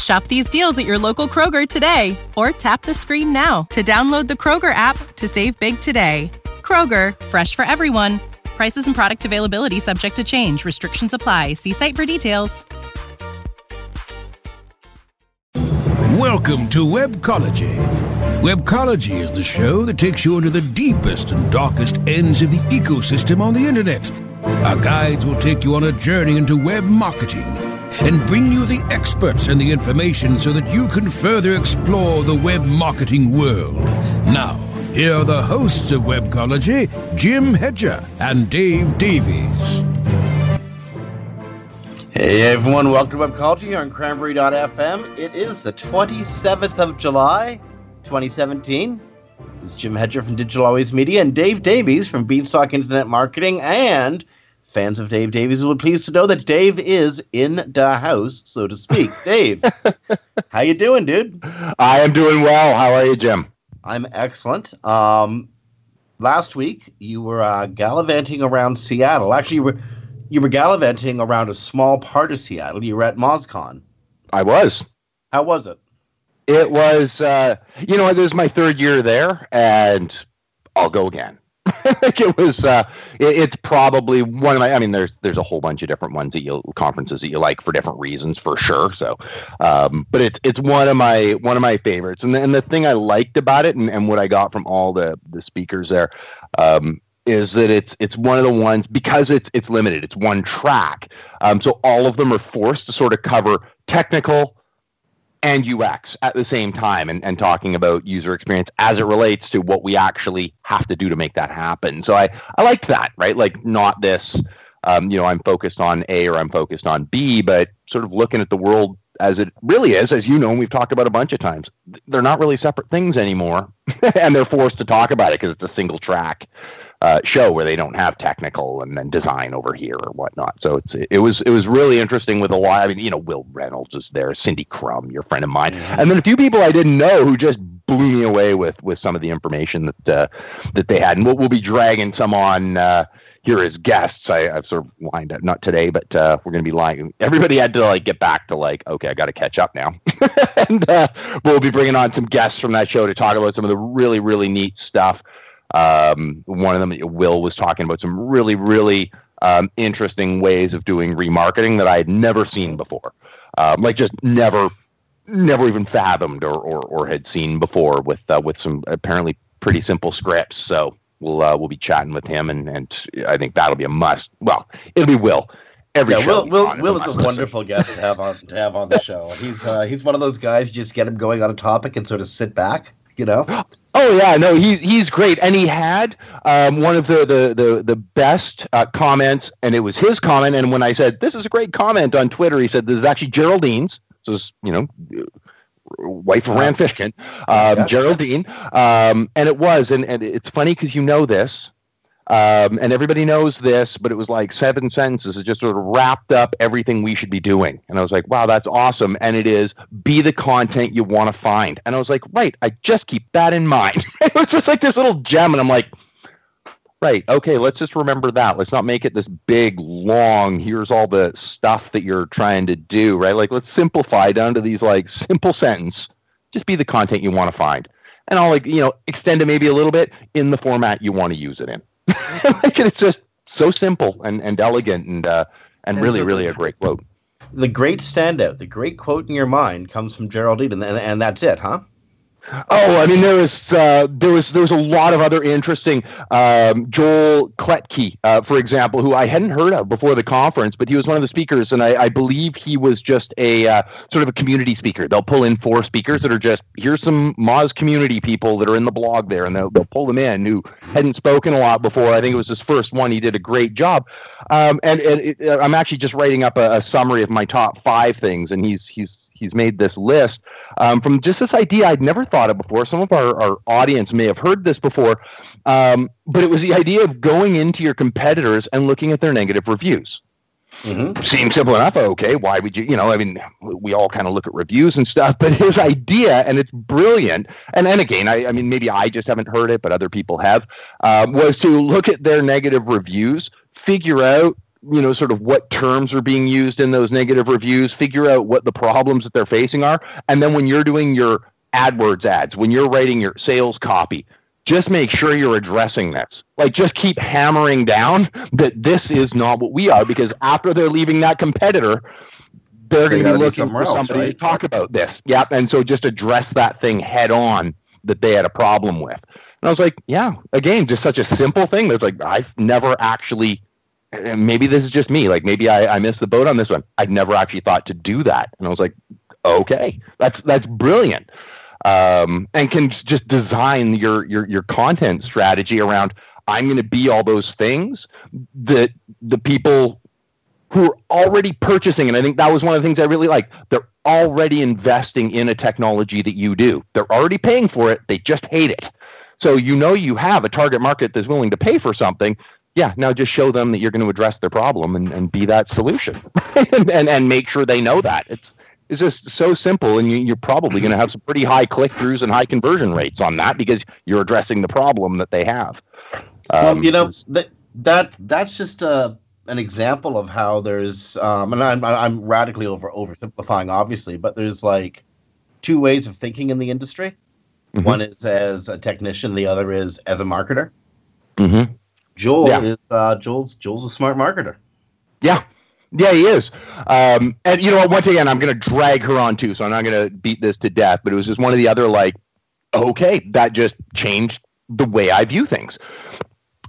Shop these deals at your local Kroger today or tap the screen now to download the Kroger app to save big today. Kroger, fresh for everyone. Prices and product availability subject to change. Restrictions apply. See site for details. Welcome to Webcology. Webcology is the show that takes you into the deepest and darkest ends of the ecosystem on the internet. Our guides will take you on a journey into web marketing and bring you the experts and the information so that you can further explore the web marketing world. Now, here are the hosts of Webcology, Jim Hedger and Dave Davies. Hey everyone, welcome to Webcology here on Cranberry.fm. It is the 27th of July, 2017. This is Jim Hedger from Digital Always Media and Dave Davies from Beanstalk Internet Marketing. And fans of Dave Davies will be pleased to know that Dave is in the house, so to speak. Dave, how you doing, dude? I am doing well. How are you, Jim? I'm excellent. Um, last week you were uh, gallivanting around Seattle. Actually, you were you were gallivanting around a small part of Seattle. You were at MozCon. I was. How was it? It was, uh, you know, this is my third year there, and I'll go again. it was. Uh, it, it's probably one of my. I mean, there's there's a whole bunch of different ones that you conferences that you like for different reasons, for sure. So, um, but it's it's one of my one of my favorites. And the, and the thing I liked about it, and, and what I got from all the the speakers there, um, is that it's it's one of the ones because it's it's limited. It's one track, um, so all of them are forced to sort of cover technical and UX at the same time, and, and talking about user experience as it relates to what we actually have to do to make that happen. So I I liked that, right? Like not this, um, you know, I'm focused on A or I'm focused on B, but sort of looking at the world as it really is, as you know, and we've talked about a bunch of times. They're not really separate things anymore, and they're forced to talk about it because it's a single track uh, show where they don't have technical and then design over here or whatnot. So it's it was it was really interesting with a lot. I mean, you know, Wil Reynolds is there, Cindy Krum, your friend of mine, and then a few people I didn't know who just blew me away with with some of the information that uh, that they had. And we'll, we'll be dragging some on. Uh, here as guests. I, I've sort of lined up, not today, but uh, we're going to be lying. Everybody had to like get back to like, okay, I got to catch up now. and uh, we'll be bringing on some guests from that show to talk about some of the really, really neat stuff. Um, one of them, Will, was talking about some really, really um, interesting ways of doing remarketing that I had never seen before. Um, like just never, never even fathomed or, or, or had seen before with uh, with some apparently pretty simple scripts. So we'll uh, we'll be chatting with him, and and I think that'll be a must. Well, it'll be Will. Every yeah, Will, Will, Will is a wonderful guest to have on to have on the show. He's uh, he's one of those guys. You just get him going on a topic and sort of sit back. You know. Oh yeah, no, he's he's great, and he had um, one of the the the, the best uh, comments, and it was his comment. And when I said this is a great comment on Twitter, he said this is actually Geraldine's. So it's, you know, wife of Rand Fishkin, um, Yeah. Geraldine, um, and it was, and, and it's funny because you know this, um, and everybody knows this, but it was like seven sentences. It just sort of wrapped up everything we should be doing. And I was like, wow, that's awesome. And it is be the content you want to find. And I was like, right, I just keep that in mind. it was just like this little gem. And I'm like, right, okay, let's just remember that. Let's not make it this big, long, here's all the stuff that you're trying to do, right? Like, let's simplify down to these like simple sentence. Just be the content you want to find. And I'll like, you know, extend it maybe a little bit in the format you want to use it in. like, it's just so simple and, and elegant and uh, and And really, so- really a great quote. the great standout, the great quote in your mind comes from Geraldine, and, and that's it, huh? Oh, I mean, there was uh, there was there was a lot of other interesting. Um, Joel Klettke, uh, for example, who I hadn't heard of before the conference, but he was one of the speakers, and I, I believe he was just a uh, sort of a community speaker. They'll pull in four speakers that are just here's some Moz community people that are in the blog there, and they'll, they'll pull them in who hadn't spoken a lot before. I think it was his first one. He did a great job, um, and, and it, I'm actually just writing up a, a summary of my top five things, and he's he's he's made this list um, from just this idea I'd never thought of before. Some of our, our audience may have heard this before, um, but it was the idea of going into your competitors and looking at their negative reviews. Mm-hmm. Seems simple enough. Okay, why would you? You know, I mean, we all kind of look at reviews and stuff, but his idea, and it's brilliant. And then again, I, I mean, maybe I just haven't heard it, but other people have. Uh, was to look at their negative reviews, figure out you know sort of what terms are being used in those negative reviews figure out what the problems that they're facing are. And then when you're doing your adwords ads when you're writing your sales copy just make sure you're addressing this. Like just keep hammering down that this is not what we are because after they're leaving that competitor they're they going to be looking for else, somebody right? to talk about this. Yep and so just address that thing head on that they had a problem with. And i was like yeah again just such a simple thing. That's like i've never actually and maybe this is just me. Like maybe I, I missed the boat on this one. I'd never actually thought to do that, and I was like, okay, that's that's brilliant, um, and can just design your your your content strategy around. I'm going to be all those things that the people who are already purchasing, and I think that was one of the things I really like. They're already investing in a technology that you do. They're already paying for it. They just hate it. So you know you have a target market that's willing to pay for something yeah, now just show them that you're going to address their problem and, and be that solution and, and, and make sure they know that. It's, it's just so simple, and you, are probably going to have some pretty high click throughs and high conversion rates on that because you're addressing the problem that they have. Um, well, you know that that that's just a uh, an example of how there's, um, and I'm I'm radically over oversimplifying, obviously, but there's like two ways of thinking in the industry. Mm-hmm. One is as a technician, the other is as a marketer. Mm-hmm. Joel yeah. is uh, Joel's Joel's a smart marketer. Yeah. Yeah, he is. Um, and you know what? Once again, I'm going to drag her on too, so I'm not going to beat this to death. But it was just one of the other like, okay, that just changed the way I view things.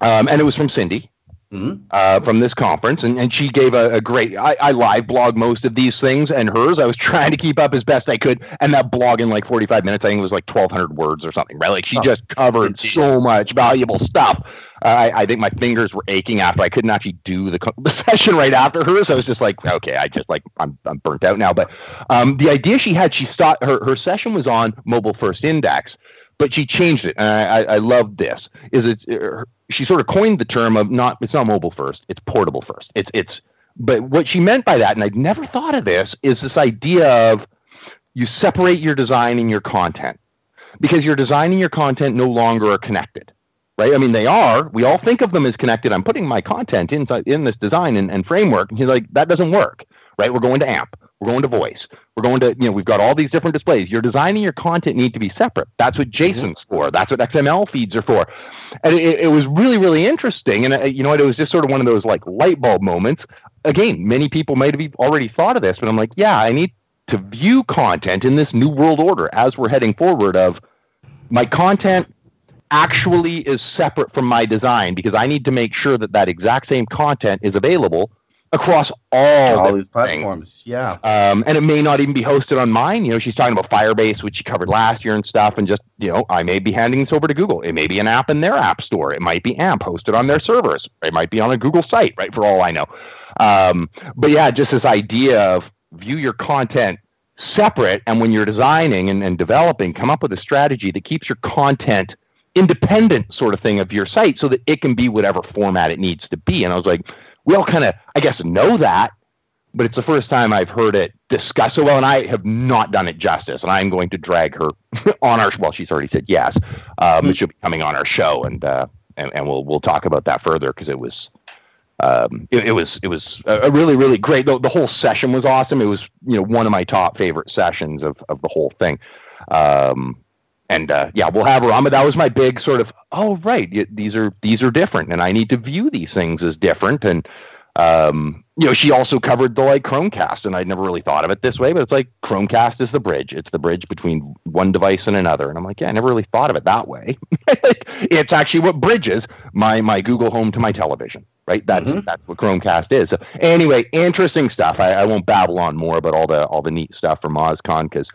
Um, and it was from Cindy, Mm-hmm. Uh, from this conference, and, and she gave a, a great. I, I live blog most of these things, and hers I was trying to keep up as best I could, and that blog in like 45 minutes, I think it was like 1,200 words or something, right? Like she oh, just covered so much valuable stuff. I, I think my fingers were aching after I couldn't actually do the, the session right after hers. I was just like, okay, I just like I'm I'm burnt out now. But um, the idea she had, she thought her her session was on mobile first index, but she changed it, and I, I, I love this. Is it? Uh, she sort of coined the term of not it's not mobile first, it's portable first. It's it's. But what she meant by that, and I'd never thought of this, is this idea of you separate your design and your content because your design and your content no longer are connected right? I mean, they are. We all think of them as connected. I'm putting my content inside in this design and, and framework. And he's like, that doesn't work, right? We're going to AMP. We're going to voice. We're going to, you know, we've got all these different displays. Your design and your content need to be separate. That's what mm-hmm. JSON's for. That's what XML feeds are for. And it, it was really, really interesting. And, uh, you know, it was just sort of one of those like light bulb moments. Again, many people might have already thought of this, but I'm like, yeah, I need to view content in this new world order as we're heading forward of my content actually is separate from my design because I need to make sure that that exact same content is available across all, all these platforms. Yeah. Um, and it may not even be hosted on mine. You know, she's talking about Firebase, which she covered last year and stuff. And just, you know, I may be handing this over to Google. It may be an app in their app store. It might be AMP hosted on their servers. It might be on a Google site, right? For all I know. Um, but yeah, just this idea of view your content separate. And when you're designing and, and developing, come up with a strategy that keeps your content independent sort of thing of your site so that it can be whatever format it needs to be. And I was like, we all kind of, I guess, know that, but it's the first time I've heard it discussed so well, and I have not done it justice. And I'm going to drag her on our. Well, she's already said yes, um, but she'll be coming on our show, and uh, and, and we'll we'll talk about that further because it was. Um, it, it, was it was a really really great. The, the whole session was awesome. It was you know one of my top favorite sessions of of the whole thing. Um, and uh, yeah, we'll have her on. But that was my big sort of, oh right, these are these are different, and I need to view these things as different. And um, you know, she also covered the like Chromecast, and I'd never really thought of it this way, but it's like Chromecast is the bridge. It's the bridge between one device and another. And I'm like, yeah, I never really thought of it that way. it's actually what bridges my my Google Home to my television, right? That's mm-hmm. that's what Chromecast is. So anyway, interesting stuff. I, I won't babble on more about all the all the neat stuff from MozCon because,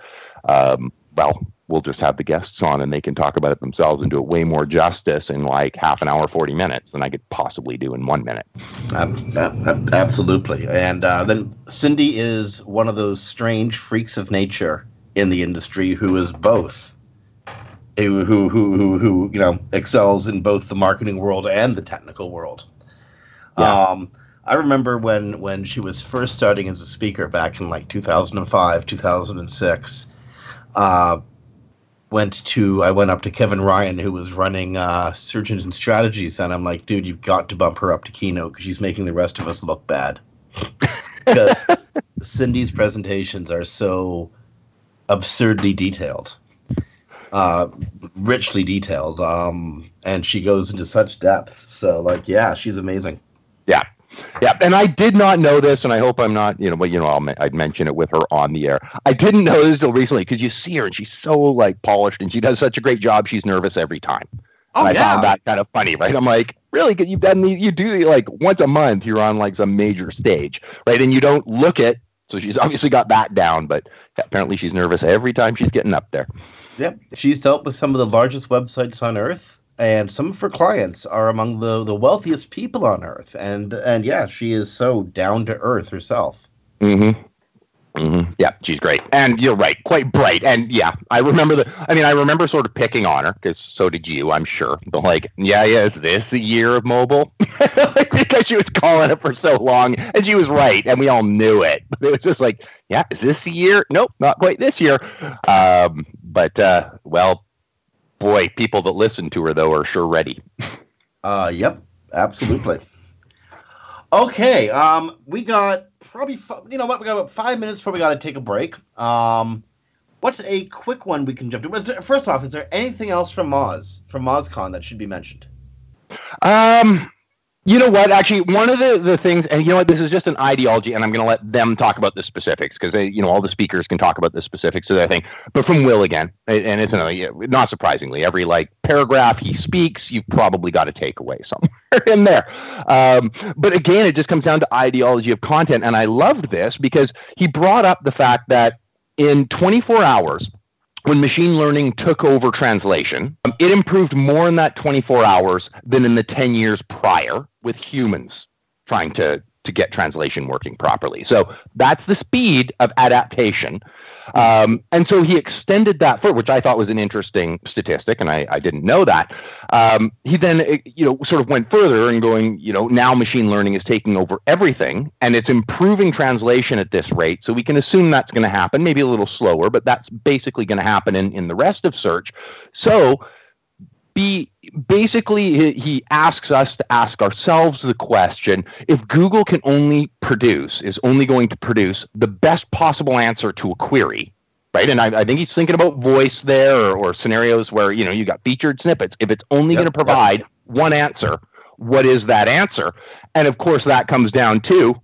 um, well, we'll just have the guests on and they can talk about it themselves and do it way more justice in like half an hour, 40 minutes than I could possibly do in one minute. Um, absolutely. And uh, then Cindy is one of those strange freaks of nature in the industry who is both. Who, who, who, who, you know, excels in both the marketing world and the technical world. Yeah. Um, I remember when, when she was first starting as a speaker back in like 2005, 2006. Uh, went to I went up to Kevin Ryan who was running uh, Search Engine Strategies and I'm like, dude, you've got to bump her up to keynote because she's making the rest of us look bad. Because Cindy's presentations are so absurdly detailed, uh, richly detailed, um, and she goes into such depth. So like, yeah, she's amazing. Yeah, yeah, and I did not know this, and I hope I'm not, you know, but you know, I'll, I'd mention it with her on the air. I didn't know this until recently because you see her and she's so like polished and she does such a great job. She's nervous every time. Oh, and I yeah. found that kind of funny, right? I'm like, really? Because you've done these, you do like once a month, you're on like some major stage, right? And you don't look it. So she's obviously got that down, but apparently she's nervous every time she's getting up there. Yep. She's dealt with some of the largest websites on earth and some of her clients are among the, the wealthiest people on earth and and yeah she is so down to earth herself mm-hmm. Mm-hmm. Yeah, she's great, and you're right, quite bright. And yeah, I remember the. I mean, I remember sort of picking on her because so did you, I'm sure. But like, yeah, yeah, is this the year of mobile? because she was calling it for so long, and she was right, and we all knew it. But it was just like, yeah, is this the year? Nope, not quite this year. Um, but uh, well, boy, people that listen to her though are sure ready. uh, yep, absolutely. okay, um, we got probably you know what we got about five minutes before we got to take a break. Um, what's a quick one we can jump to? First off, is there anything else from Moz from MozCon that should be mentioned? Um, you know what? Actually, one of the, the things, and you know what, this is just an ideology, and I'm going to let them talk about the specifics because they, you know all the speakers can talk about the specifics of their thing. But from Will again, and it's another, not surprisingly, every like paragraph he speaks, you've probably got a takeaway somewhere in there. Um, but again, it just comes down to ideology of content, and I loved this because he brought up the fact that in 24 hours, when machine learning took over translation, um, it improved more in that 24 hours than in the 10 years prior with humans trying to, to get translation working properly. So that's the speed of adaptation um, and so he extended that for, which I thought was an interesting statistic, and I, I didn't know that. Um, he then, eh, you know, sort of went further and going, you know, now machine learning is taking over everything, and it's improving translation at this rate. So we can assume that's going to happen, maybe a little slower, but that's basically going to happen in, in the rest of search. So be basically he asks us to ask ourselves the question if google can only produce is only going to produce the best possible answer to a query right? And i, I think he's thinking about voice there or, or, scenarios where you know you got featured snippets. If it's only yep, going to provide yep. one answer what is that answer? And of course that comes down to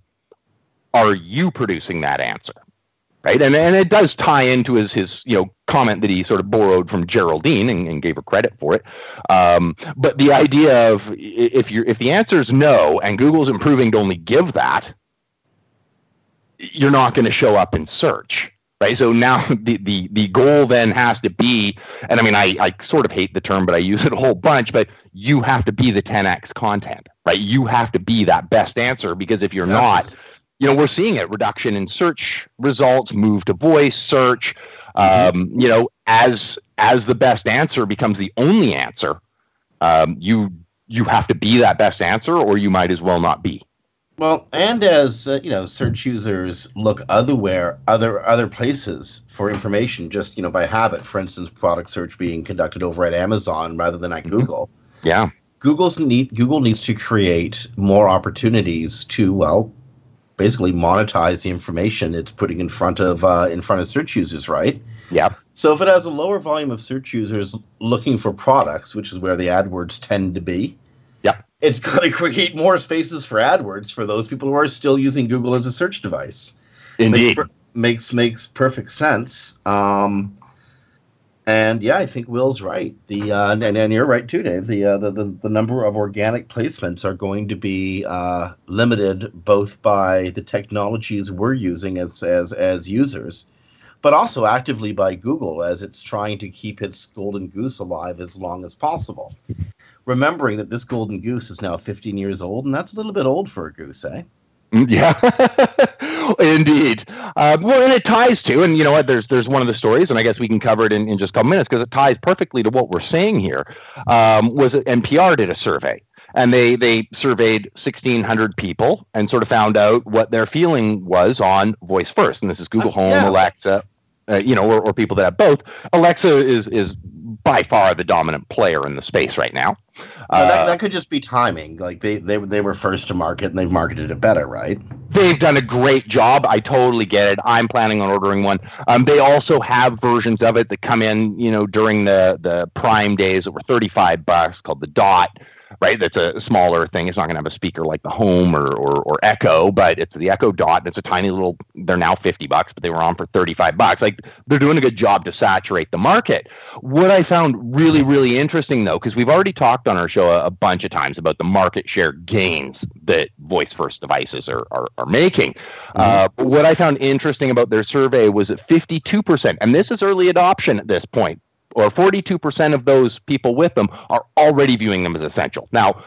are you producing that answer right? And and it does tie into his his you know comment that he sort of borrowed from Geraldine and, and gave her credit for it. Um, but the idea of if you if the answer is no and Google's improving to only give that, you're not going to show up in search. Right. So now the, the, the goal then has to be, and I mean, I, I sort of hate the term, but I use it a whole bunch, but you have to be the 10x content, right? You have to be that best answer because if you're not, you know, we're seeing it reduction in search results, move to voice search. Mm-hmm. Um, you know, as as the best answer becomes the only answer, um, you you have to be that best answer, or you might as well not be. Well, and as uh, you know, search users look otherwhere, other other places for information, just you know by habit. For instance, product search being conducted over at Amazon rather than at mm-hmm. Google. Yeah, Google's need Google needs to create more opportunities to well basically monetize the information it's putting in front of uh, in front of search users, right? Yeah. So if it has a lower volume of search users looking for products, which is where the AdWords tend to be, yeah, it's going to create more spaces for AdWords for those people who are still using Google as a search device. Indeed. Makes, makes makes perfect sense. Um, and yeah, I think Will's right. The uh, and, and you're right too, Dave. The, uh, the the the number of organic placements are going to be uh, limited both by the technologies we're using as as as users, but also actively by Google as it's trying to keep its golden goose alive as long as possible. Remembering that this golden goose is now 15 years old, and that's a little bit old for a goose, eh? Mm, Yeah, indeed. Uh, well, and it ties to, and you know what? There's there's one of the stories, and I guess we can cover it in, in just a couple minutes because it ties perfectly to what we're saying here. Um, was NPR did a survey, and they they surveyed 1,600 people and sort of found out what their feeling was on voice first, and this is Google Home, Yeah. Alexa, uh, you know, or, or people that have both. Alexa is is by far the dominant player in the space right now. Now, that, Uh, that could just be timing. Like they, they they were first to market and they've marketed it better, right? They've done a great job. I totally get it. I'm planning on ordering one. Um, they also have versions of it that come in, you know, during the the Prime days that were 35 bucks, called the Dot. Right, that's a smaller thing. It's not going to have a speaker like the Home or, or or Echo, but it's the Echo Dot. It's a tiny little. They're now 50 bucks, but they were on for 35 bucks. Like they're doing a good job to saturate the market. What I found really, really interesting though, because we've already talked on our show a, a bunch of times about the market share gains that voice first devices are, are, are making. Uh, but what I found interesting about their survey was that 52%, and this is early adoption at this point, or 42% of those people with them are already viewing them as essential. Now,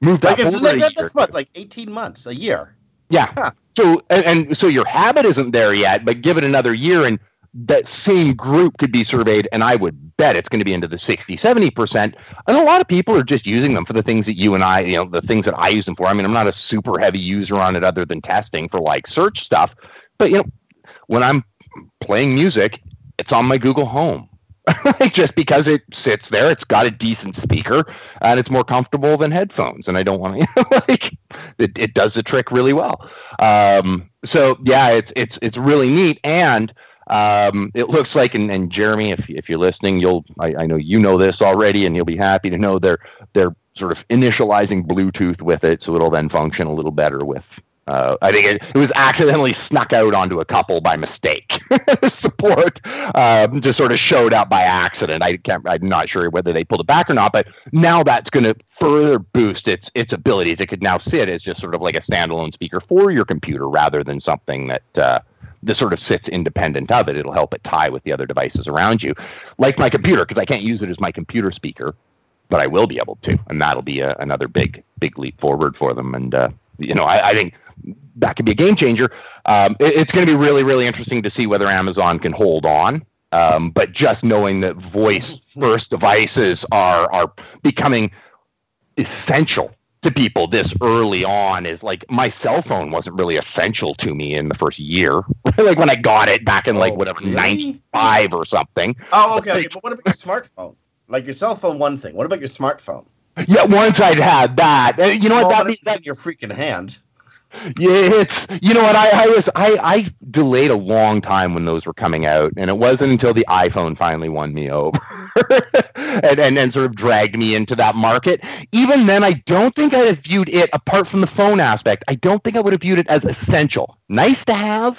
move Like that it's, forward that, a that- year that's what, like 18 months, a year. yeah. Huh. So and, and so your habit isn't there yet, but give it another year and that same group could be surveyed and I would bet it's going to be into the 60, 70%. And a lot of people are just using them for the things that you and I, you know, the things that I use them for. I mean, I'm not a super heavy user on it other than testing for like search stuff, but you know, when I'm playing music, it's on my Google Home. just because it sits there, it's got a decent speaker, and it's more comfortable than headphones. And I don't want to like it, it does the trick really well. Um, so yeah, it's it's it's really neat, and um, it looks like. And, and Jeremy, if if you're listening, you'll I, I know you know this already, and you'll be happy to know they're they're sort of initializing Bluetooth with it, so it'll then function a little better with. Uh, I think it, it was accidentally snuck out onto a couple by mistake. Support um, just sort of showed up by accident. I can't. I'm not sure whether they pulled it back or not. But now that's going to further boost its its abilities. It could now sit as just sort of like a standalone speaker for your computer rather than something that uh, sort of sits independent of it. It'll help it tie with the other devices around you, like my computer, because I can't use it as my computer speaker, but I will be able to, and that'll be a, another big big leap forward for them. And uh, you know, I, I think that could be a game changer. Um, it- it's going to be really, really interesting to see whether Amazon can hold on. Um, but just knowing that voice first devices are are becoming essential to people this early on is like my cell phone wasn't really essential to me in the first year. like when I got it back in like Oh, whatever really? ninety five or something. Oh, okay, okay. But what about your smartphone? Like your cell phone, one thing. What about your smartphone? Yeah, once I'd had that, uh, you know what Well, that means. in your freaking hand. Yeah, it's you know what I, I was I, I delayed a long time when those were coming out, and it wasn't until the iPhone finally won me over and, and and sort of dragged me into that market. Even then, I don't think I'd have viewed it apart from the phone aspect. I don't think I would have viewed it as essential. Nice to have,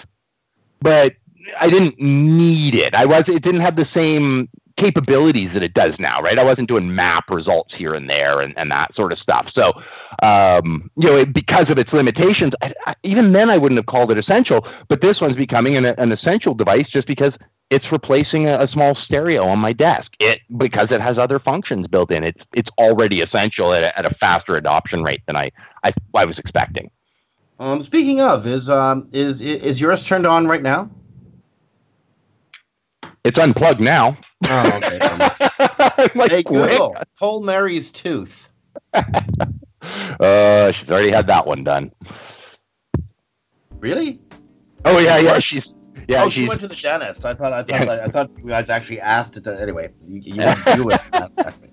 but I didn't need it. I was it didn't have the same capabilities that it does now, right? I wasn't doing map results here and there and, and that sort of stuff. So, um, you know, it, because of its limitations, I, I, even then I wouldn't have called it essential. But this one's becoming an, an essential device just because it's replacing a, a small stereo on my desk. It because it has other functions built in. It's it's already essential at a, at a faster adoption rate than I I, I was expecting. Um, speaking of, is um is is yours turned on right now? It's unplugged now. Oh, okay. like, hey. Google, pull Mary's tooth. Uh, she's already had that one done. Really? Oh yeah, yeah. She's yeah. oh, she went to the dentist. I thought I thought Yeah. that, I thought you guys actually asked it. To, anyway, you you, you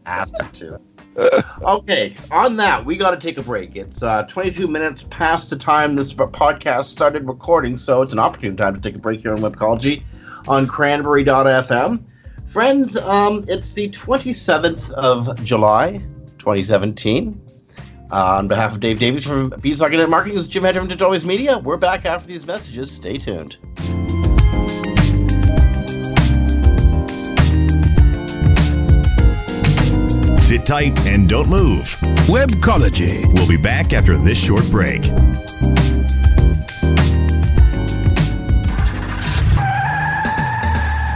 asked it to. Okay, on that, we got to take a break. It's uh, 22 minutes past the time this podcast started recording, so it's an opportune time to take a break here on Webcology on cranberry.fm. Friends, um, it's the 27th of July, 2017. Uh, on behalf of Dave Davies from Beanstalk Internet Marketing, this is Jim Hedger from Always Media. We're back after these messages. Stay tuned. Sit tight and don't move. Webcology. We'll be back after this short break.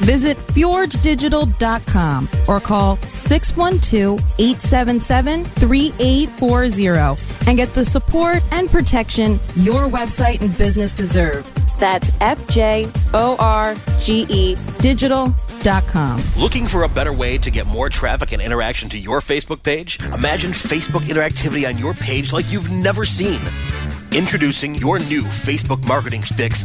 Visit fjorgedigital.com or call 612-877-3840 and get the support and protection your website and business deserve. That's F-J-O-R-G-E digital.com. Looking for a better way to get more traffic and interaction to your Facebook page? Imagine Facebook interactivity on your page like you've never seen. Introducing your new Facebook marketing fix,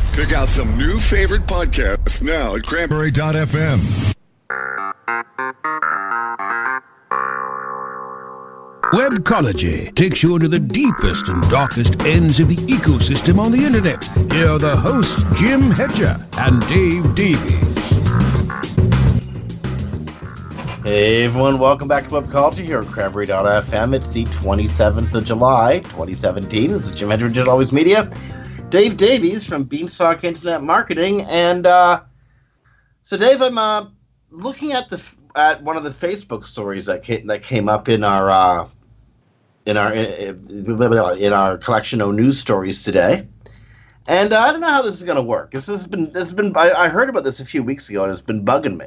Pick out some new favorite podcasts now at cranberry.fm. Webcology takes you into the deepest and darkest ends of the ecosystem on the internet. Here are the hosts, Jim Hedger and Dave Davies. Hey everyone, welcome back to Webcology here at Cranberry.fm. It's the 27th of July, 2017. This is Jim Hedger, Digital Always Media. Dave Davies from Beanstalk Internet Marketing. And uh, so, Dave, I'm uh, looking at the at one of the Facebook stories that came, that came up in our uh, in our in our collection of news stories today. And uh, I don't know how this is going to work. This has been this has been I, I, heard about this a few weeks ago and it's been bugging me.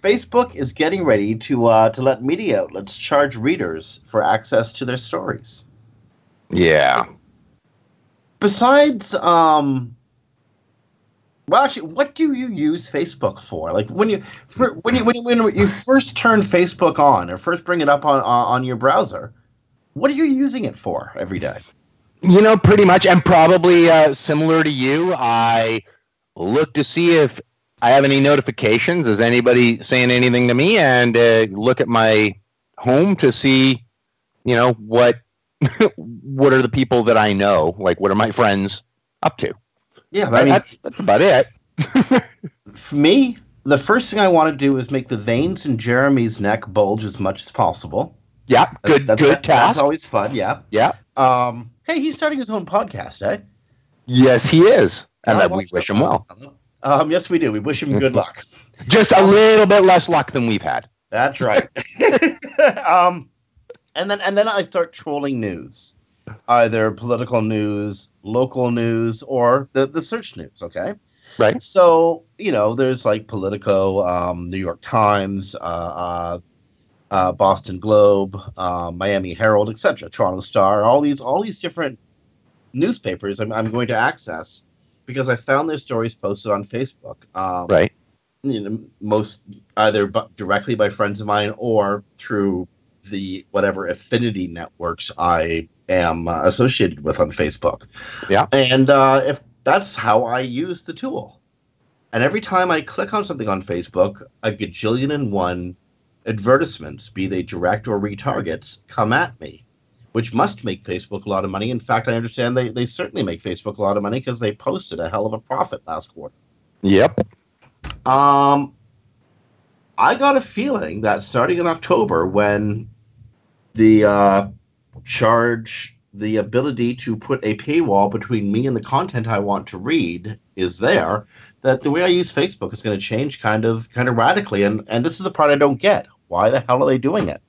Facebook is getting ready to uh, to let media outlets charge readers for access to their stories. Yeah. Besides, um, well, actually, what do you use Facebook for? Like when you for, when you when you, when you first turn Facebook on or first bring it up on on your browser, what are you using it for every day? You know, pretty much, and probably uh, similar to you. I look to see if I have any notifications. Is anybody saying anything to me? And uh, look at my home to see, you know, what what are the people that I know? Like, what are my friends up to? Yeah, I mean, that's, that's about it. for me, the first thing I want to do is make the veins in Jeremy's neck bulge as much as possible. Yeah, good, that, that, good that, task. That's always fun. Yeah, yeah. Um, hey, he's starting his own podcast, eh? Yes, he is, and we wish him well. Um, yes, we do. We wish him good luck. Just a little bit less luck than we've had. That's right. um, and then and then I start trolling news, either political news, local news, or the the search news. Okay. Right. So you know, there's like Politico, um, New York Times, uh, uh, uh, Boston Globe, uh, Miami Herald, etc., Toronto Star, all these all these different newspapers I'm, I'm going to access because I found their stories posted on Facebook. Um, right. You know, most either b- directly by friends of mine or through the whatever affinity networks I am uh, associated with on Facebook. Yeah. And uh, if that's how I use the tool. And every time I click on something on Facebook, a gajillion and one advertisements, be they direct or retargets, come at me, which must make Facebook a lot of money. In fact, I understand they, they certainly make Facebook a lot of money because they posted a hell of a profit last quarter. Yep. Um, I got a feeling that starting in October, when the uh, charge the ability to put a paywall between me and the content I want to read is there, that the way I use Facebook is going to change kind of kind of radically. And and this is the part I don't get. Why the hell are they doing it?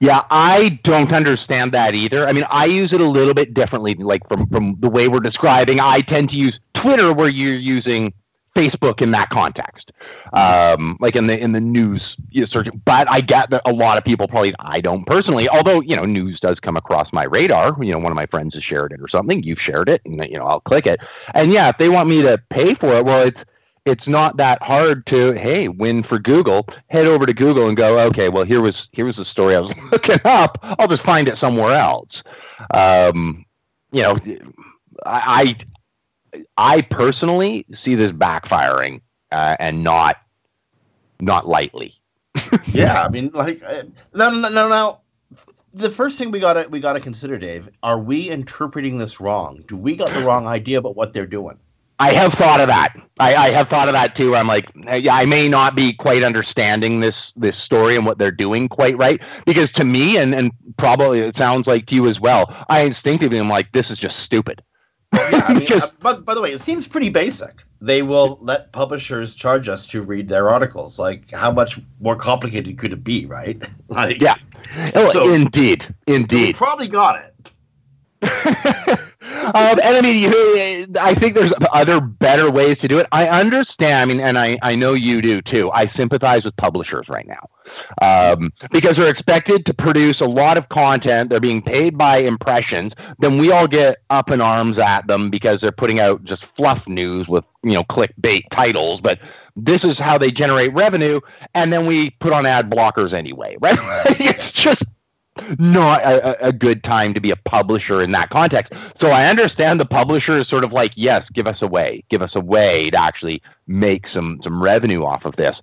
Yeah, I don't understand that either. I mean, I use it a little bit differently, like from from the way we're describing. I tend to use Twitter where you're using Facebook in that context, um, like in the in the news search. But I get that a lot of people probably I don't personally, although you know news does come across my radar. You know, one of my friends has shared it or something. You've shared it, and you know I'll click it. And yeah, if they want me to pay for it, well, it's it's not that hard to hey win for Google. Head over to Google and go okay. Well, here was here was the story I was looking up. I'll just find it somewhere else. Um, you know, I I personally see this backfiring uh, and not not lightly. yeah, I mean, like, uh, no, no, no, no. The first thing we gotta we gotta consider, Dave, are we interpreting this wrong? Do we got the wrong idea about what they're doing? I have thought of that. I, I have thought of that too. I'm like, yeah, I may not be quite understanding this this story and what they're doing quite right because to me, and and probably it sounds like to you as well. I instinctively am like, this is just stupid yeah, I mean, uh, but by the way, it seems pretty basic. They will let publishers charge us to read their articles. Like, how much more complicated could it be, right? like, yeah. Oh, so, indeed, indeed. probably got it. um, and I mean, I think there's other better ways to do it. I understand. I mean, and I, I know you do too. I sympathize with publishers right now um, because they're expected to produce a lot of content. They're being paid by impressions. Then we all get up in arms at them because they're putting out just fluff news with you know clickbait titles. But this is how they generate revenue, and then we put on ad blockers anyway, right? it's just not a, a, good time to be a publisher in that context. So I understand the publisher is sort of like, yes, give us a way, give us a way to actually make some some revenue off of this.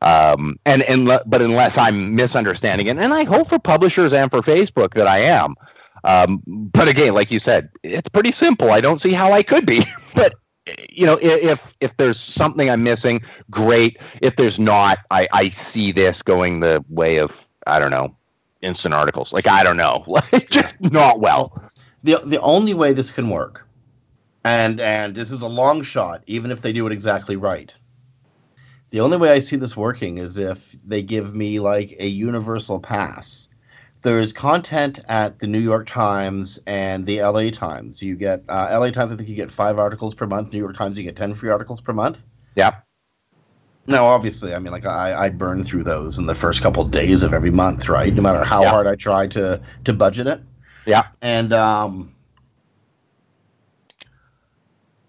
Um, and and but unless I'm misunderstanding it, and I hope for publishers and for Facebook that I am. Um, but again, like you said, it's pretty simple. I don't see how I could be. but you know, if if there's something I'm missing, great. If there's not, I I see this going the way of I don't know, instant articles. Like I don't know, like just not well. The the only way this can work, and and this is a long shot, even if they do it exactly right the only way I see this working is if they give me like a universal pass. There is content at the New York Times and the LA Times. You get uh, LA Times. I think you get five articles per month. New York Times, you get ten free articles per month. Yeah. Now, obviously, I mean, like I, I burn through those in the first couple of days of every month, right? No matter how yeah. hard I try to to budget it. Yeah. And um,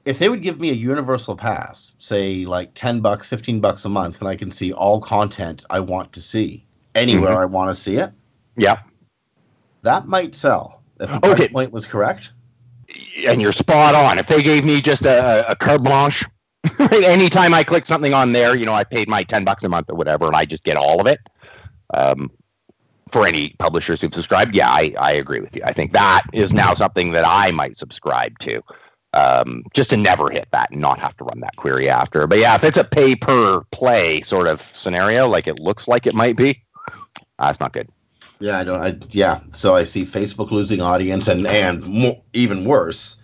if they would give me a universal pass, say like 10 bucks, 15 bucks a month, and I can see all content I want to see anywhere mm-hmm. I want to see it. Yeah. That might sell if the price okay. point was correct. And you're spot on. If they gave me just a, a carte blanche, anytime I click something on there, you know, I paid my 10 bucks a month or whatever, and I just get all of it. Um, for any publishers who've subscribed, yeah, I, I agree with you. I think that is now something that I might subscribe to um, just to never hit that and not have to run that query after. But yeah, if it's a pay per play sort of scenario, like it looks like it might be, that's not good. Yeah, I don't. I, yeah, so I see Facebook losing audience, and and more, even worse,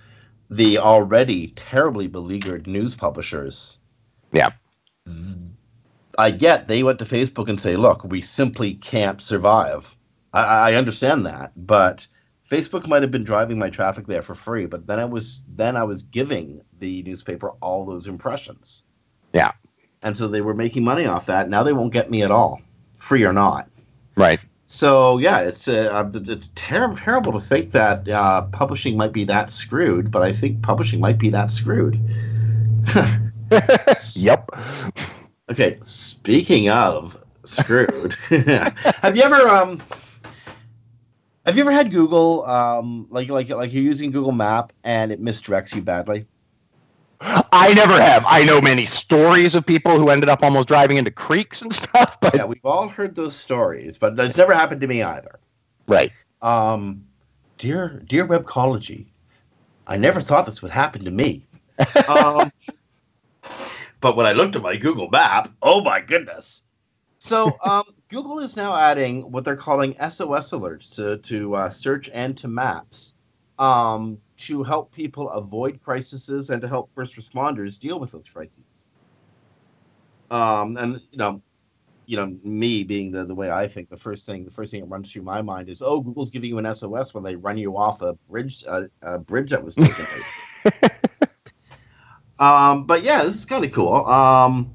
the already terribly beleaguered news publishers. Yeah, I get they went to Facebook and say, "Look, we simply can't survive." I, I understand that, but Facebook might have been driving my traffic there for free, but then I was then I was giving the newspaper all those impressions. Yeah. And so they were making money off that. Now they won't get me at all, free or not. Right. So yeah, it's uh, it's terrible terrible to think that uh, publishing might be that screwed, but I think publishing might be that screwed. yep. Okay, speaking of screwed, have you ever um have you ever had Google, um, like like like you're using Google Map and it misdirects you badly? I never have. I know many stories of people who ended up almost driving into creeks and stuff. But yeah, we've all heard those stories, but it's never happened to me either. Right. Um, dear dear Webcology, I never thought this would happen to me. um, But when I looked at my Google map, oh my goodness. So um, Google is now adding what they're calling SOS alerts to, to uh, search and to maps um, to help people avoid crises and to help first responders deal with those crises. Um, and you know, you know, me being the, the way I think, the first thing the first thing that runs through my mind is, oh, Google's giving you an SOS when they run you off a bridge uh, a bridge that was taken um, but yeah, this is kind of cool. Um,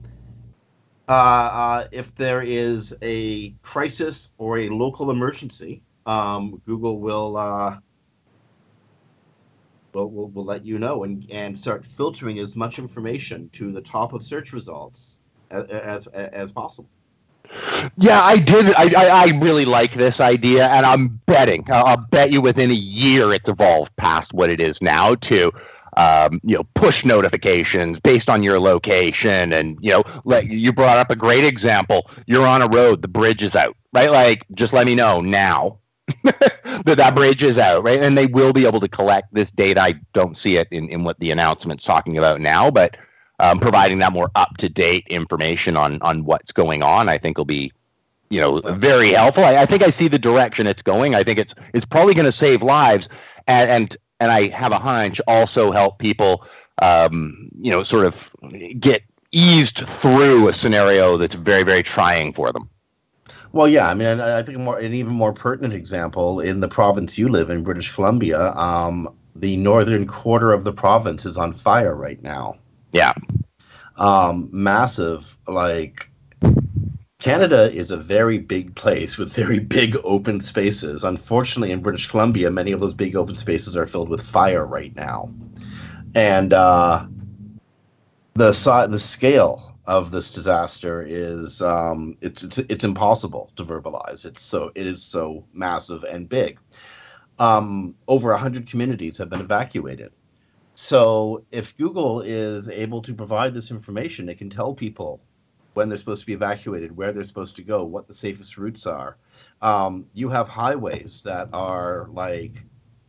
uh, uh, if there is a crisis or a local emergency, um, Google will, will, will will let you know and and start filtering as much information to the top of search results as as, as possible. Yeah, I did. I, I, I really like this idea, and I'm betting. I'll, I'll bet you within a year it's evolved past what it is now to, um, you know, push notifications based on your location, and you know, let you brought up a great example. You're on a road, the bridge is out, right? Like, just let me know now that that bridge is out, right? And they will be able to collect this data. I don't see it in, in what the announcement's talking about now, but um, providing that more up to date information on on what's going on, I think will be, you know, very helpful. I, I think I see the direction it's going. I think it's it's probably going to save lives, and and and I have a hunch also help people, um, you know, sort of get eased through a scenario that's very very trying for them. Well, yeah, I mean, I, I think more, an even more pertinent example in the province you live in, British Columbia, um, the northern quarter of the province is on fire right now. Yeah. Um, massive, like Canada is a very big place with very big open spaces. Unfortunately, in British Columbia, many of those big open spaces are filled with fire right now, and uh, the the scale of this disaster is um, it's, it's it's impossible to verbalize. It's so it is so massive and big. Um, over hundred communities have been evacuated. So if Google is able to provide this information, it can tell people when they're supposed to be evacuated, where they're supposed to go, what the safest routes are. Um, you have highways that are like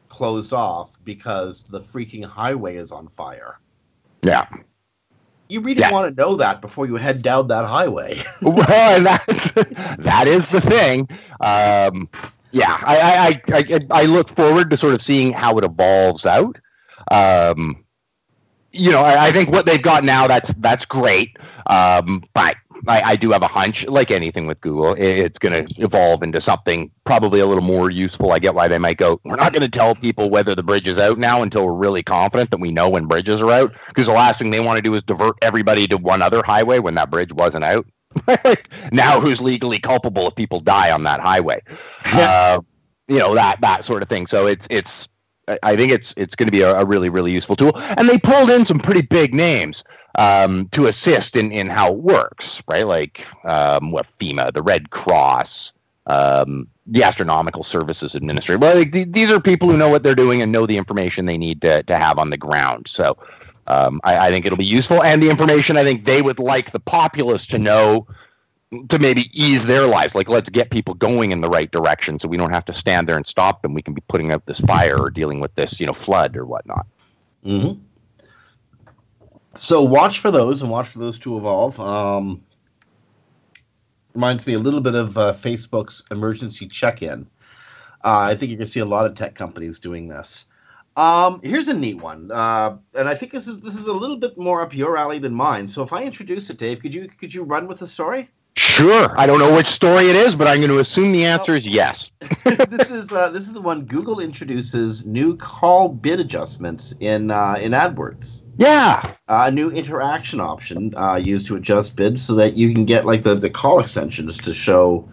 closed off because the freaking highway is on fire. Yeah. You really Yeah. want to know that before you head down that highway. well, that, that is the thing. Um, yeah, I, I, I, I, I look forward to sort of seeing how it evolves out. Um, you know, I, I think what they've got now that's that's great. Um, but I, I do have a hunch, like anything with Google, it's going to evolve into something probably a little more useful. I get why they might go. We're not going to tell people whether the bridge is out now until we're really confident that we know when bridges are out, because the last thing they want to do is divert everybody to one other highway when that bridge wasn't out. Now who's legally culpable if people die on that highway? Uh, you know that that sort of thing. So it's it's I- think it's it's going to be a, a really really useful tool. And they pulled in some pretty big names um, to assist in in how it works, right? Like um, what FEMA, the Red Cross, um, the Astronomical Services Administration. Well, like, th- these are people who know what they're doing and know the information they need to to have on the ground. So. Um, I, I think it'll be useful, and the information I think they would like the populace to know to maybe ease their lives. Like, let's get people going in the right direction, so we don't have to stand there and stop them. We can be putting out this fire or dealing with this, you know, flood or whatnot. hmm So watch for those and watch for those to evolve. Um, reminds me a little bit of uh, Facebook's emergency check-in. Uh, I think you're going to see a lot of tech companies doing this. Um, here's a neat one, uh, and I think this is this is a little bit more up your alley than mine. So if I introduce it, Dave, could you could you run with the story? Sure. I don't know which story it is, but I'm going to assume the answer is yes. this is uh, this is the one Google introduces new call bid adjustments in uh, in AdWords. Yeah. Uh, a new interaction option uh, used to adjust bids so that you can get like the, the call extensions to show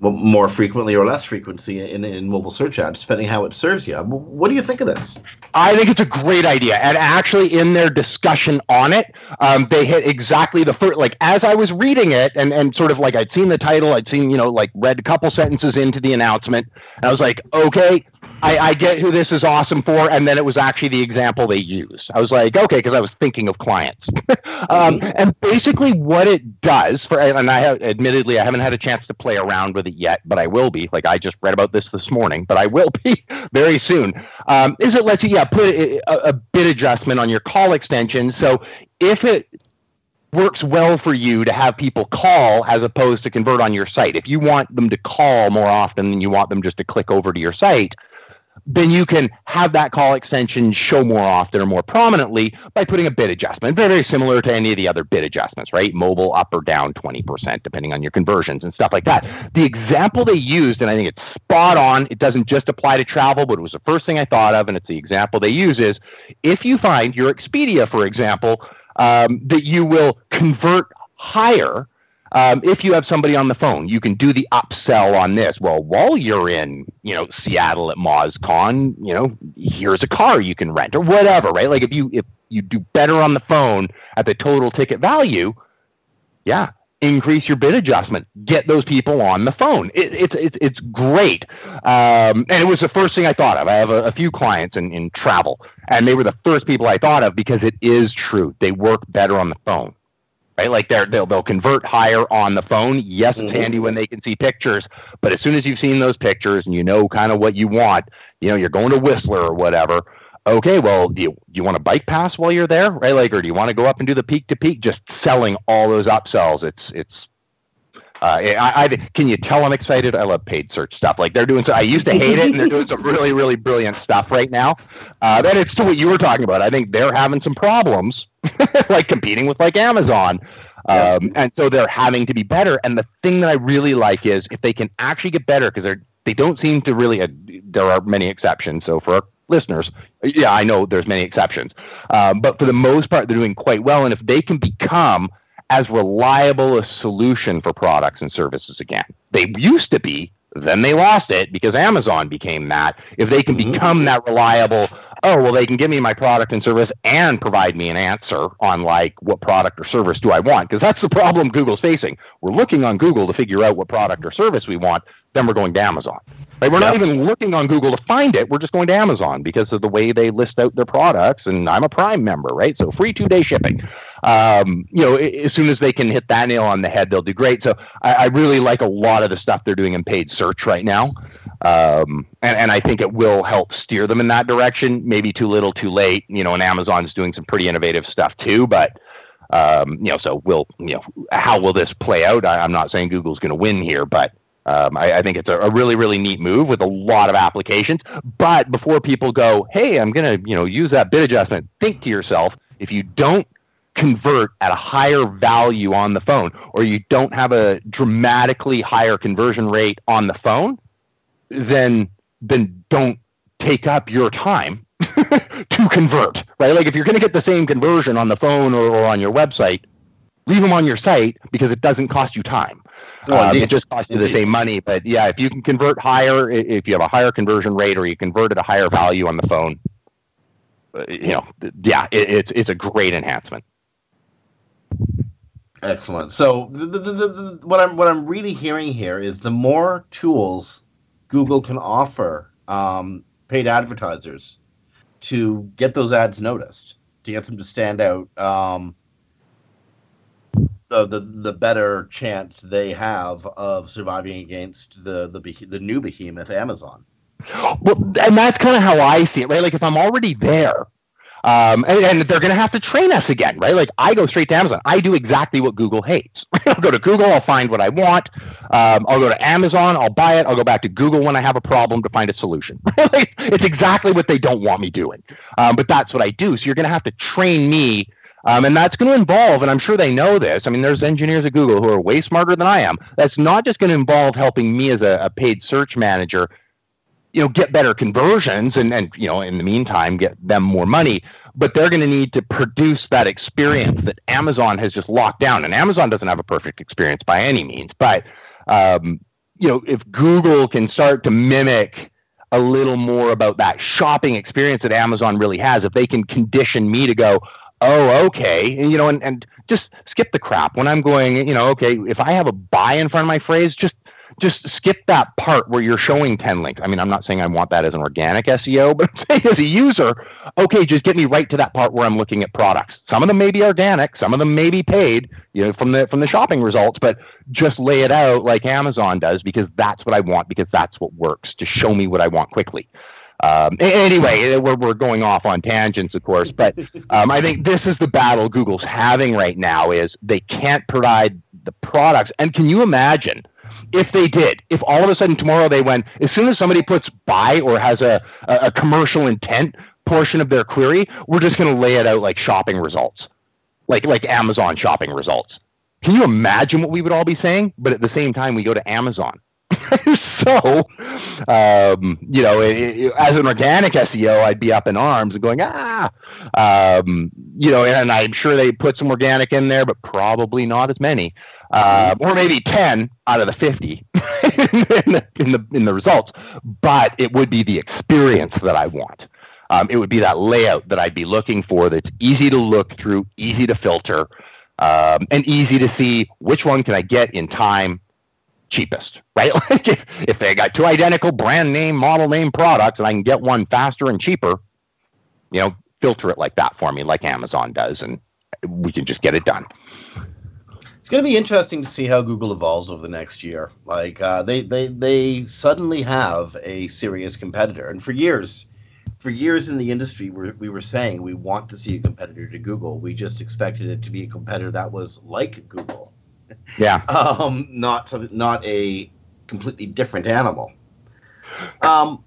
more frequently or less frequency in, in mobile search ads, depending how it serves you. What do you think of this? I think it's a great idea. And actually, in their discussion on it, um, they hit exactly the first, like, as I was reading it and, and sort of like I'd seen the title, I'd seen, you know, like read a couple sentences into the announcement. And I was like, okay, I, I get who this is awesome for. And then it was actually the example they used. I was like, okay, because I was thinking of clients. um, and basically, what it does for, and I have, admittedly, I haven't had a chance to play around with it yet, but I will be. Like, I just read about this this morning, but I will be very soon. Um, is it lets you, yeah, put a, a bid adjustment on your call extension. So if it works well for you to have people call as opposed to convert on your site. If you want them to call more often than you want them just to click over to your site, then you can have that call extension show more often or more prominently by putting a bid adjustment. Very, very similar to any of the other bid adjustments, right? Mobile up or down 20%, depending on your conversions and stuff like that. The example they used, and I think it's spot on, it doesn't just apply to travel, but it was the first thing I thought of, and it's the example they use is if you find your Expedia, for example, um, that you will convert higher um, if you have somebody on the phone, you can do the upsell on this. Well, while you're in, you know, Seattle at MozCon, you know, here's a car you can rent or whatever, right? Like if you if you do better on the phone at the total ticket value, yeah, increase your bid adjustment. Get those people on the phone. It, it's it's it's great, um, and it was the first thing I thought of. I have a, a few clients in in travel, and they were the first people I thought of because it is true. They work better on the phone right? Like they're, they'll they'll convert higher on the phone. Yes, it's mm-hmm. handy when they can see pictures, but as soon as you've seen those pictures and you know kind of what you want, you know, you're going to Whistler or whatever. Okay, well, do you, do you want a bike pass while you're there, right? Like, or do you want to go up and do the peak to peak? Just selling all those upsells. It's it's. Uh, I, I can you tell I'm excited? I love paid search stuff. Like they're doing. So I used to hate it, and they're doing some really really brilliant stuff right now. Uh, then it's to what you were talking about. I think they're having some problems like competing with like Amazon. Um, and so they're having to be better. And the thing that I really like is if they can actually get better because they're they don't seem to really. Uh, there are many exceptions. So for our listeners, yeah, I know there's many exceptions, um, but for the most part, they're doing quite well. And if they can become as reliable a solution for products and services again, they used to be. Then they lost it because Amazon became that. If they can mm-hmm. become that reliable oh well they can give me my product and service and provide me an answer on like what product or service do i want because that's the problem google's facing we're looking on google to figure out what product or service we want then we're going to amazon right we're yep. not even looking on google to find it we're just going to amazon because of the way they list out their products and i'm a prime member right so free two day shipping um, you know, as soon as they can hit that nail on the head, they'll do great. So I, I really like a lot of the stuff they're doing in paid search right now. Um, and, and I think it will help steer them in that direction. Maybe too little, too late. You know, and Amazon's doing some pretty innovative stuff too. But um, you know, so will you know how will this play out? I, am not saying Google's going to win here, but um, I, I, think it's a, a, really, really neat move with a lot of applications. But before people go, hey, I'm going to you know use that bid adjustment, think to yourself, if you don't convert at a higher value on the phone, or you don't have a dramatically higher conversion rate on the phone, then then don't take up your time to convert, right? Like if you're going to get the same conversion on the phone or, or, on your website, leave them on your site because it doesn't cost you time. Oh, um, it just costs you the same money. But yeah, if you can convert higher, if you have a higher conversion rate or you convert at a higher value on the phone, uh, you know, yeah, it, it's it's a great enhancement. Excellent. So the, the, the, what I'm what I'm really hearing here is the more tools Google can offer um, paid advertisers to get those ads noticed, to get them to stand out. Um, the, the the better chance they have of surviving against the the the new behemoth Amazon. Well, and that's kind of how I see it, right? Like if I'm already there, um, and, and, they're going to have to train us again, right? Like I go straight to Amazon. I do exactly what Google hates. I'll go to Google. I'll find what I want. Um, I'll go to Amazon. I'll buy it. I'll go back to Google when I have a problem to find a solution. it's exactly what they don't want me doing. Um, but that's what I do. So you're going to have to train me. Um, and that's going to involve, and I'm sure they know this. I mean, there's engineers at Google who are way smarter than I am. That's not just going to involve helping me as a, a paid search manager you know get better conversions and and you know in the meantime get them more money but they're going to need to produce that experience that Amazon has just locked down. And Amazon doesn't have a perfect experience by any means but um, you know if Google can start to mimic a little more about that shopping experience that Amazon really has if they can condition me to go oh okay and, you know and, and just skip the crap. When i'm going you know okay if i have a buy in front of my phrase just just skip that part where you're showing 10 links. I mean, I'm not saying I want that as an organic SEO, but as a user, okay, just get me right to that part where I'm looking at products. Some of them may be organic, some of them may be paid, you know, from the from the shopping results, but just lay it out like Amazon does because that's what I want because that's what works. Just show me what I want quickly. Um, anyway, we're, we're going off on tangents, of course, but um, I think this is the battle Google's having right now is they can't provide the products. And can you imagine if they did, if all of a sudden tomorrow they went, as soon as somebody puts buy or has a, a, a commercial intent portion of their query, we're just going to lay it out like shopping results, like, like Amazon shopping results. Can you imagine what we would all be saying? But at the same time, we go to Amazon. so, um, you know, it, it, as an organic SEO, I'd be up in arms and going, ah, um, you know, and I'm sure they put some organic in there, but probably not as many, uh, or maybe 10 out of the 50 in, the, in, the, in the results. But it would be the experience that I want. Um, it would be that layout that I'd be looking for that's easy to look through, easy to filter, um, and easy to see which one can I get in time cheapest, right? Like if, if they got two identical brand name, model name products and I can get one faster and cheaper, you know, filter it like that for me, like Amazon does, and we can just get it done. It's going to be interesting to see how Google evolves over the next year. Like uh, they they they suddenly have a serious competitor, and for years, for years in the industry, we we were saying we want to see a competitor to Google. We just expected it to be a competitor that was like Google. Yeah. um, not not a completely different animal. Um,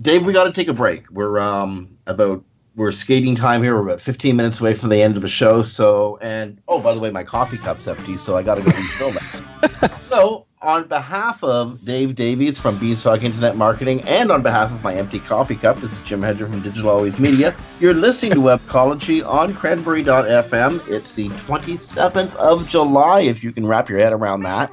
Dave, we got to take a break. We're um about we're skating time here. We're about 15 minutes away from the end of the show. So, and oh, by the way, my coffee cup's empty, so I got to go refill that. so, on behalf of Dave Davies from Beanstalk Internet Marketing and on behalf of my empty coffee cup, this is Jim Hedger from Digital Always Media. You're listening to Webcology on cranberry.fm. It's the 27th of July, if you can wrap your head around that.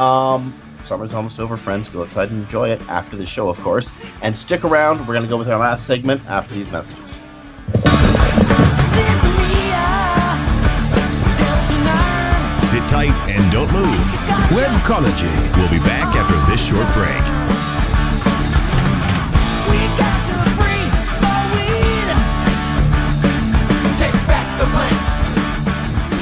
Um, summer's almost over, friends. Go outside and enjoy it after the show, of course. And stick around. We're going to go with our last segment after these messages. Tight and don't move. Webcology. We'll be back after this short break. We got to free the wheel. Take back the plant.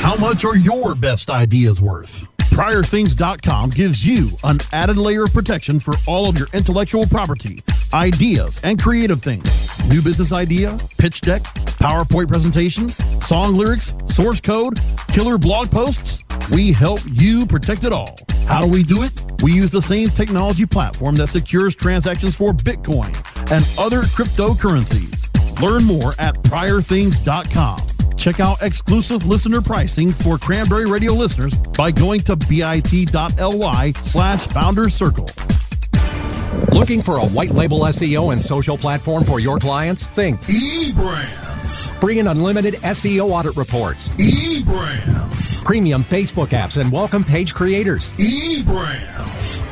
How much are your best ideas worth? PriorThings.com gives you an added layer of protection for all of your intellectual property, ideas, and creative things. New business idea, pitch deck, PowerPoint presentation, song lyrics, source code, killer blog posts. We help you protect it all. How do we do it? We use the same technology platform that secures transactions for Bitcoin and other cryptocurrencies. Learn more at PriorThings.com. Check out exclusive listener pricing for Cranberry Radio listeners by going to bit.ly slash founder circle. Looking for a white label SEO and social platform for your clients? Think eBrandz. Free and unlimited SEO audit reports. eBrandz. Premium Facebook apps and welcome page creators. eBrandz.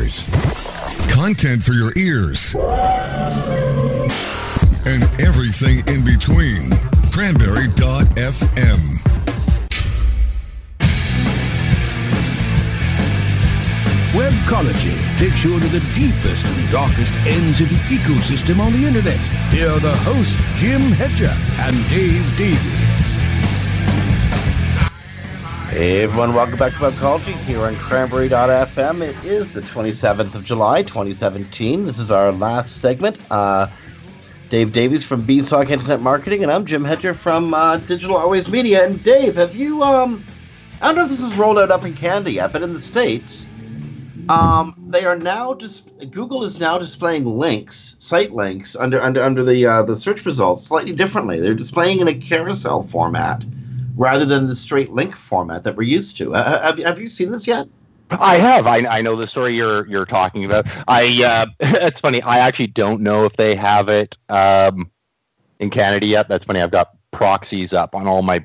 Content for your ears. And everything in between. Cranberry.fm. Webcology takes you to the deepest and darkest ends of the ecosystem on the internet. Here are the hosts, Jim Hedger and Dave Davies. Hey everyone, welcome back to Webcology here on Cranberry.fm. It is the 27th of July, 2017. This is our last segment. Uh, Dave Davies from Beanstalk Internet Marketing, and I'm Jim Hedger from uh, Digital Always Media. And Dave, have you um, I don't know if this is rolled out up in Canada yet, but in the states, um, they are now just Google is now displaying links, site links under under under the uh, the search results slightly differently. They're displaying in a carousel format rather than the straight link format that we're used to. Uh, have, have you seen this yet? I have. I, I know the story you're you're talking about. I uh, it's funny. I actually don't know if they have it um, in Canada yet. That's funny. I've got proxies up on all my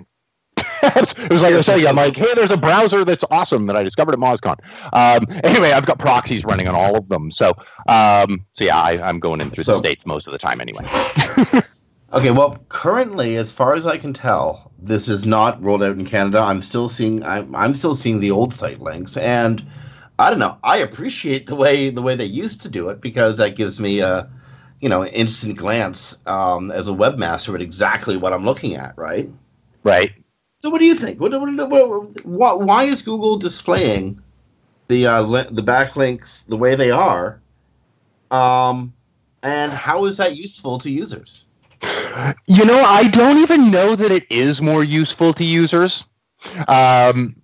it was like I say, I'm like, hey, there's a browser that's awesome that I discovered at MozCon. Um, anyway, I've got proxies running on all of them. So, um, so yeah, I, am going in through so, the states most of the time anyway. okay, well, currently, as far as I can tell, this is not rolled out in Canada. I'm still seeing, I'm, I'm still seeing the old site links, and I don't know. I appreciate the way the way they used to do it because that gives me a, you know, instant glance um, as a webmaster at exactly what I'm looking at. Right. Right. So what do you think? What, what, what, why is Google displaying the uh, the backlinks the way they are? Um, and how is that useful to users? You know, I don't even know that it is more useful to users. Um,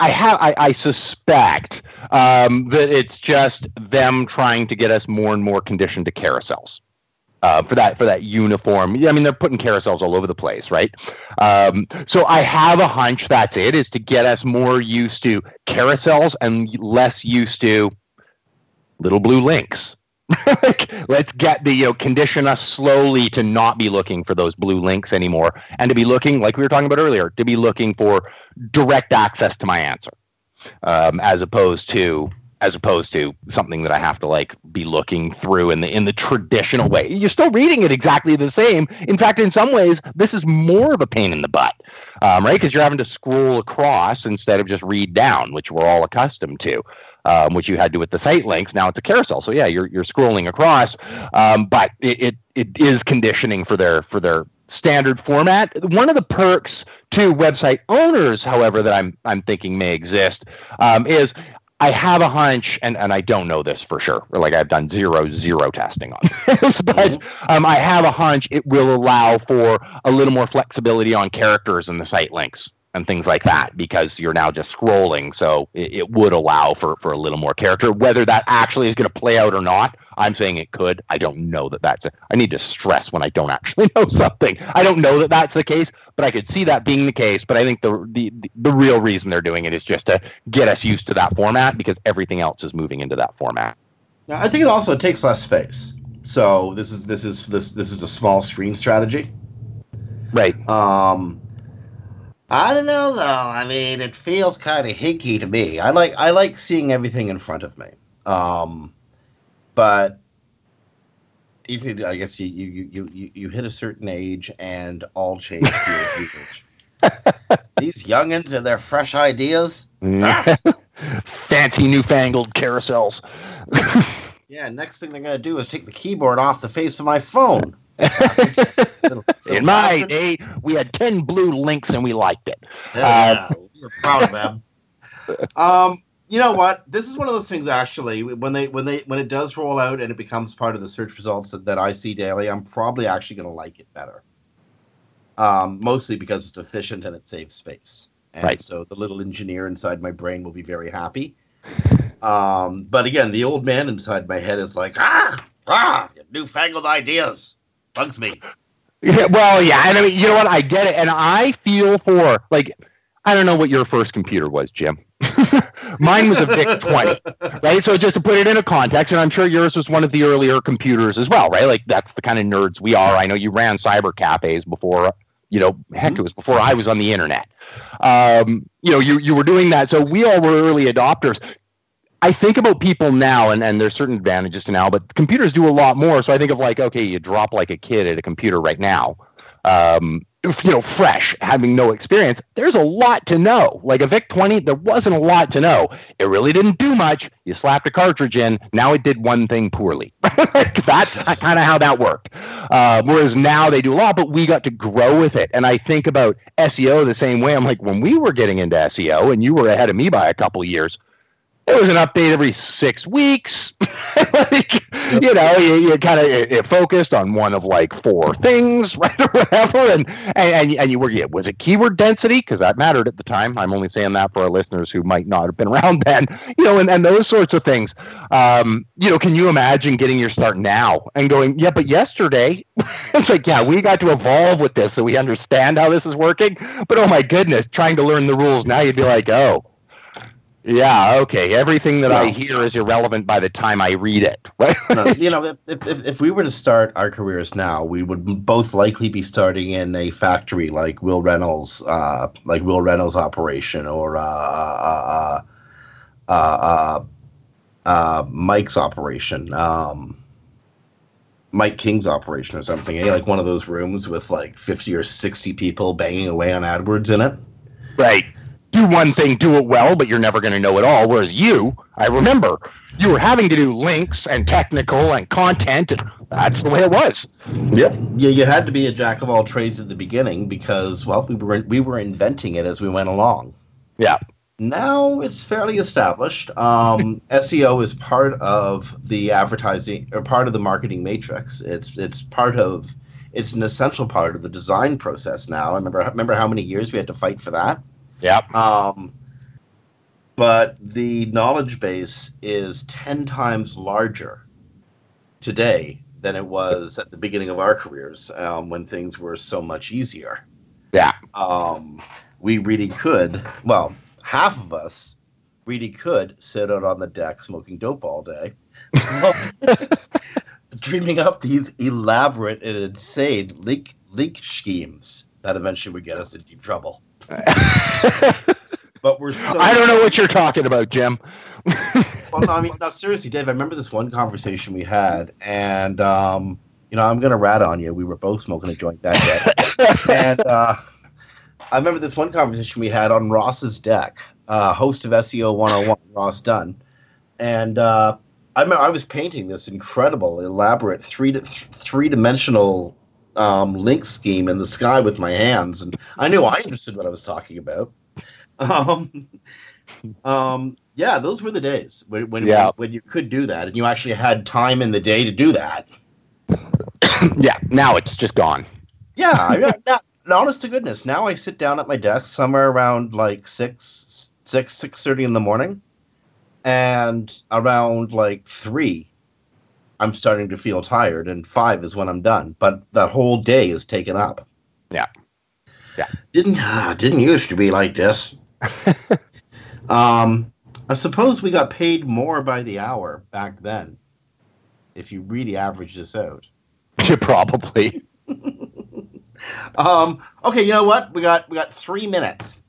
I have, I, I suspect um, that it's just them trying to get us more and more conditioned to carousels uh, for that for that uniform. I mean, they're putting carousels all over the place, right? Um, so I have a hunch that's it is to get us more used to carousels and less used to little blue links. Let's get the you know condition us slowly to not be looking for those blue links anymore, and to be looking like we were talking about earlier, to be looking for direct access to my answer, um, as opposed to as opposed to something that I have to like be looking through in the in the traditional way. You're still reading it exactly the same. In fact, in some ways, this is more of a pain in the butt, um, right? Because you're having to scroll across instead of just read down, which we're all accustomed to. Um, which you had to with the site links. Now it's a carousel, so yeah, you're you're scrolling across, um, but it, it it is conditioning for their for their standard format. One of the perks to website owners, however, that I'm I'm thinking may exist um, is I have a hunch, and, and I don't know this for sure. Like I've done zero zero testing on this, but mm-hmm. um, I have a hunch it will allow for a little more flexibility on characters in the site links and things like that because you're now just scrolling. So it, it would allow for for a little more character. Whether that actually is going to play out or not, I'm saying it could. I don't know that that's. A, I need to stress when I don't actually know something. I don't know that that's the case, but I could see that being the case. But I think the, the the real reason they're doing it is just to get us used to that format because everything else is moving into that format. I think it also takes less space. So this is this is this this is a small screen strategy. Right. Um I don't know though. I mean, it feels kind of hinky to me. I like I like seeing everything in front of me. Um but I guess you, you, you, you, you hit a certain age and all change feels huge. These youngins and their fresh ideas. Ah. Fancy newfangled carousels. yeah, next thing they're going to do is take the keyboard off the face of my phone. Little, little In my day, we had 10 blue links and we liked it. Yeah, uh, we're proud of them. um, you know what? This is one of those things. Actually, when they when they when it does roll out and it becomes part of the search results that, that I see daily, I'm probably actually going to like it better. Um, mostly because it's efficient and it saves space. And right. so the little engineer inside my brain will be very happy. Um, but again, the old man inside my head is like, ah, ah, newfangled ideas bugs me. Yeah, well, yeah, and I mean, you know what? I get it, and I feel for like, I don't know what your first computer was, Jim. Mine was a VIC 20, right? So just to put it in a context, and I'm sure yours was one of the earlier computers as well, right? Like that's the kind of nerds we are. I know you ran cyber cafes before, you know, heck, it was before I was on the internet. Um, you know, you, you were doing that. So we all were early adopters. I think about people now, and, and there's certain advantages to now, but computers do a lot more. So I think of like, okay, you drop like a kid at a computer right now. Um, you know, fresh, having no experience, there's a lot to know. Like a VIC 20, there wasn't a lot to know. It really didn't do much. You slapped a cartridge in, now it did one thing poorly. That's kind of how that worked. Uh, whereas now they do a lot, but we got to grow with it. And I think about SEO the same way. I'm like, when we were getting into SEO, and you were ahead of me by a couple years, it was an update every six weeks. like, yep. You know, you, you kind of focused on one of like four things, right, or whatever, and and and you were yeah, was it keyword density because that mattered at the time. I'm only saying that for our listeners who might not have been around then, you know, and and those sorts of things. Um, you know, can you imagine getting your start now and going, yeah, but yesterday, it's like, yeah, we got to evolve with this so we understand how this is working. But oh my goodness, trying to learn the rules now, you'd be like, oh yeah, okay. Everything that I hear is irrelevant by the time I read it. Right? no, you know, if, if, if we were to start our careers now, we would both likely be starting in a factory like Wil Reynolds, uh, like Wil Reynolds' operation, or uh, uh, uh, uh, uh Mike's operation, um, Mike King's operation, or something. Eh? Like one of those rooms with like fifty or sixty people banging away on AdWords in it. Right do one thing, do it well, but you're never going to know it all. Whereas you, I remember, you were having to do links and technical and content, and that's the way it was. Yep. Yeah, you had to be a jack of all trades at the beginning because, well, we were we were inventing it as we went along. Yeah. Now it's fairly established. Um, SEO is part of the advertising or part of the marketing matrix. It's it's part of it's an essential part of the design process now. I remember remember how many years we had to fight for that. Yeah. Um, but the knowledge base is 10 times larger today than it was at the beginning of our careers um, when things were so much easier. Yeah. Um, we really could, well, half of us really could sit out on the deck smoking dope all day, dreaming up these elaborate and insane leak, leak schemes that eventually would get us in deep trouble. but we're so. I don't know what you're talking about, Jim. well, no, I mean, no, seriously, Dave. I remember this one conversation we had, and um, you know, I'm gonna rat on you. We were both smoking a joint that day, and uh, I remember this one conversation we had on Ross's deck, uh, host of SEO 101, Ross Dunn, and uh, I remember I was painting this incredible, elaborate three three dimensional um, link scheme in the sky with my hands, and I knew I understood what I was talking about. Um, um, yeah, those were the days when when, yeah. when you could do that, and you actually had time in the day to do that. yeah, now it's just gone. Yeah, I, now, honest to goodness, now I sit down at my desk somewhere around like six, six, six thirty in the morning, and around like three, I'm starting to feel tired, and five is when I'm done. But that whole day is taken up. Yeah, yeah. Didn't uh, didn't used to be like this. um, I suppose we got paid more by the hour back then. If you really average this out, yeah, probably. um. Okay. You know what? We got we got three minutes.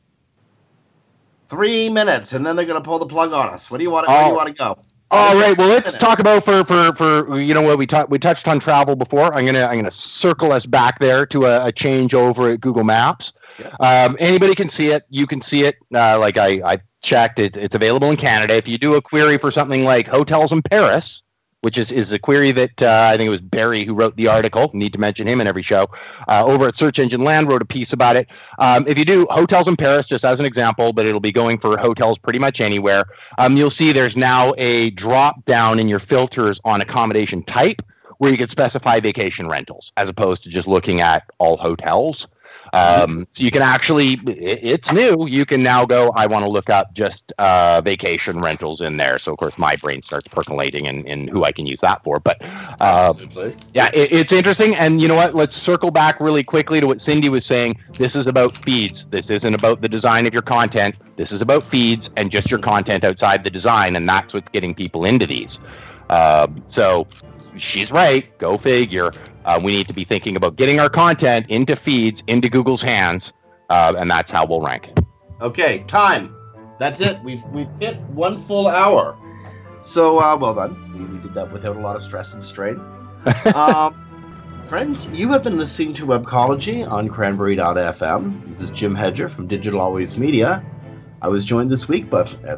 Three minutes, and then they're gonna pull the plug on us. What do you want? Oh. Where do you oh. want to go? All right. Well, let's talk about for for for you know what we talked we touched on travel before. I'm gonna I'm gonna circle us back there to a, a change over at Google Maps. Yeah. Um, anybody can see it. You can see it. Uh, like I I checked, it, it's available in Canada. If you do a query for something like hotels in Paris, which is, is a query that uh, I think it was Barry who wrote the article. Need to mention him in every show. Uh, over at Search Engine Land wrote a piece about it. Um, if you do hotels in Paris, just as an example, but it'll be going for hotels pretty much anywhere, um, you'll see there's now a drop down in your filters on accommodation type where you could specify vacation rentals as opposed to just looking at all hotels. Um, so you can actually, it's new. You can now go, I want to look up just uh, vacation rentals in there. So, of course, my brain starts percolating in, in who I can use that for. But uh, yeah, it, it's interesting. And you know what? Let's circle back really quickly to what Cindy was saying. This is about feeds. This isn't about the design of your content. This is about feeds and just your content outside the design. And that's what's getting people into these. Uh, so she's right. Go figure. Uh, we need to be thinking about getting our content into feeds, into Google's hands, uh, and that's how we'll rank. Okay, time. That's it. We've we've hit one full hour. So uh, well done. We, we, did that without a lot of stress and strain. um, friends, you have been listening to Webcology on Cranberry.fm. This is Jim Hedger from Digital Always Media. I was joined this week, but uh,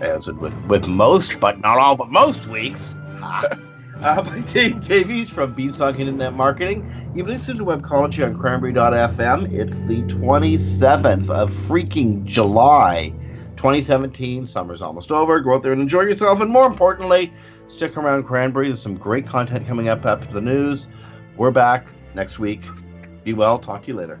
as with with most, but not all, but most weeks uh, by Dave Davies from Beanstalk Internet Marketing. You've listened to Webcology on Cranberry.fm. It's the 27th of freaking July, 2017. Summer's almost over. Go out there and enjoy yourself. And more importantly, stick around Cranberry. There's some great content coming up after the news. We're back next week. Be well. Talk to you later.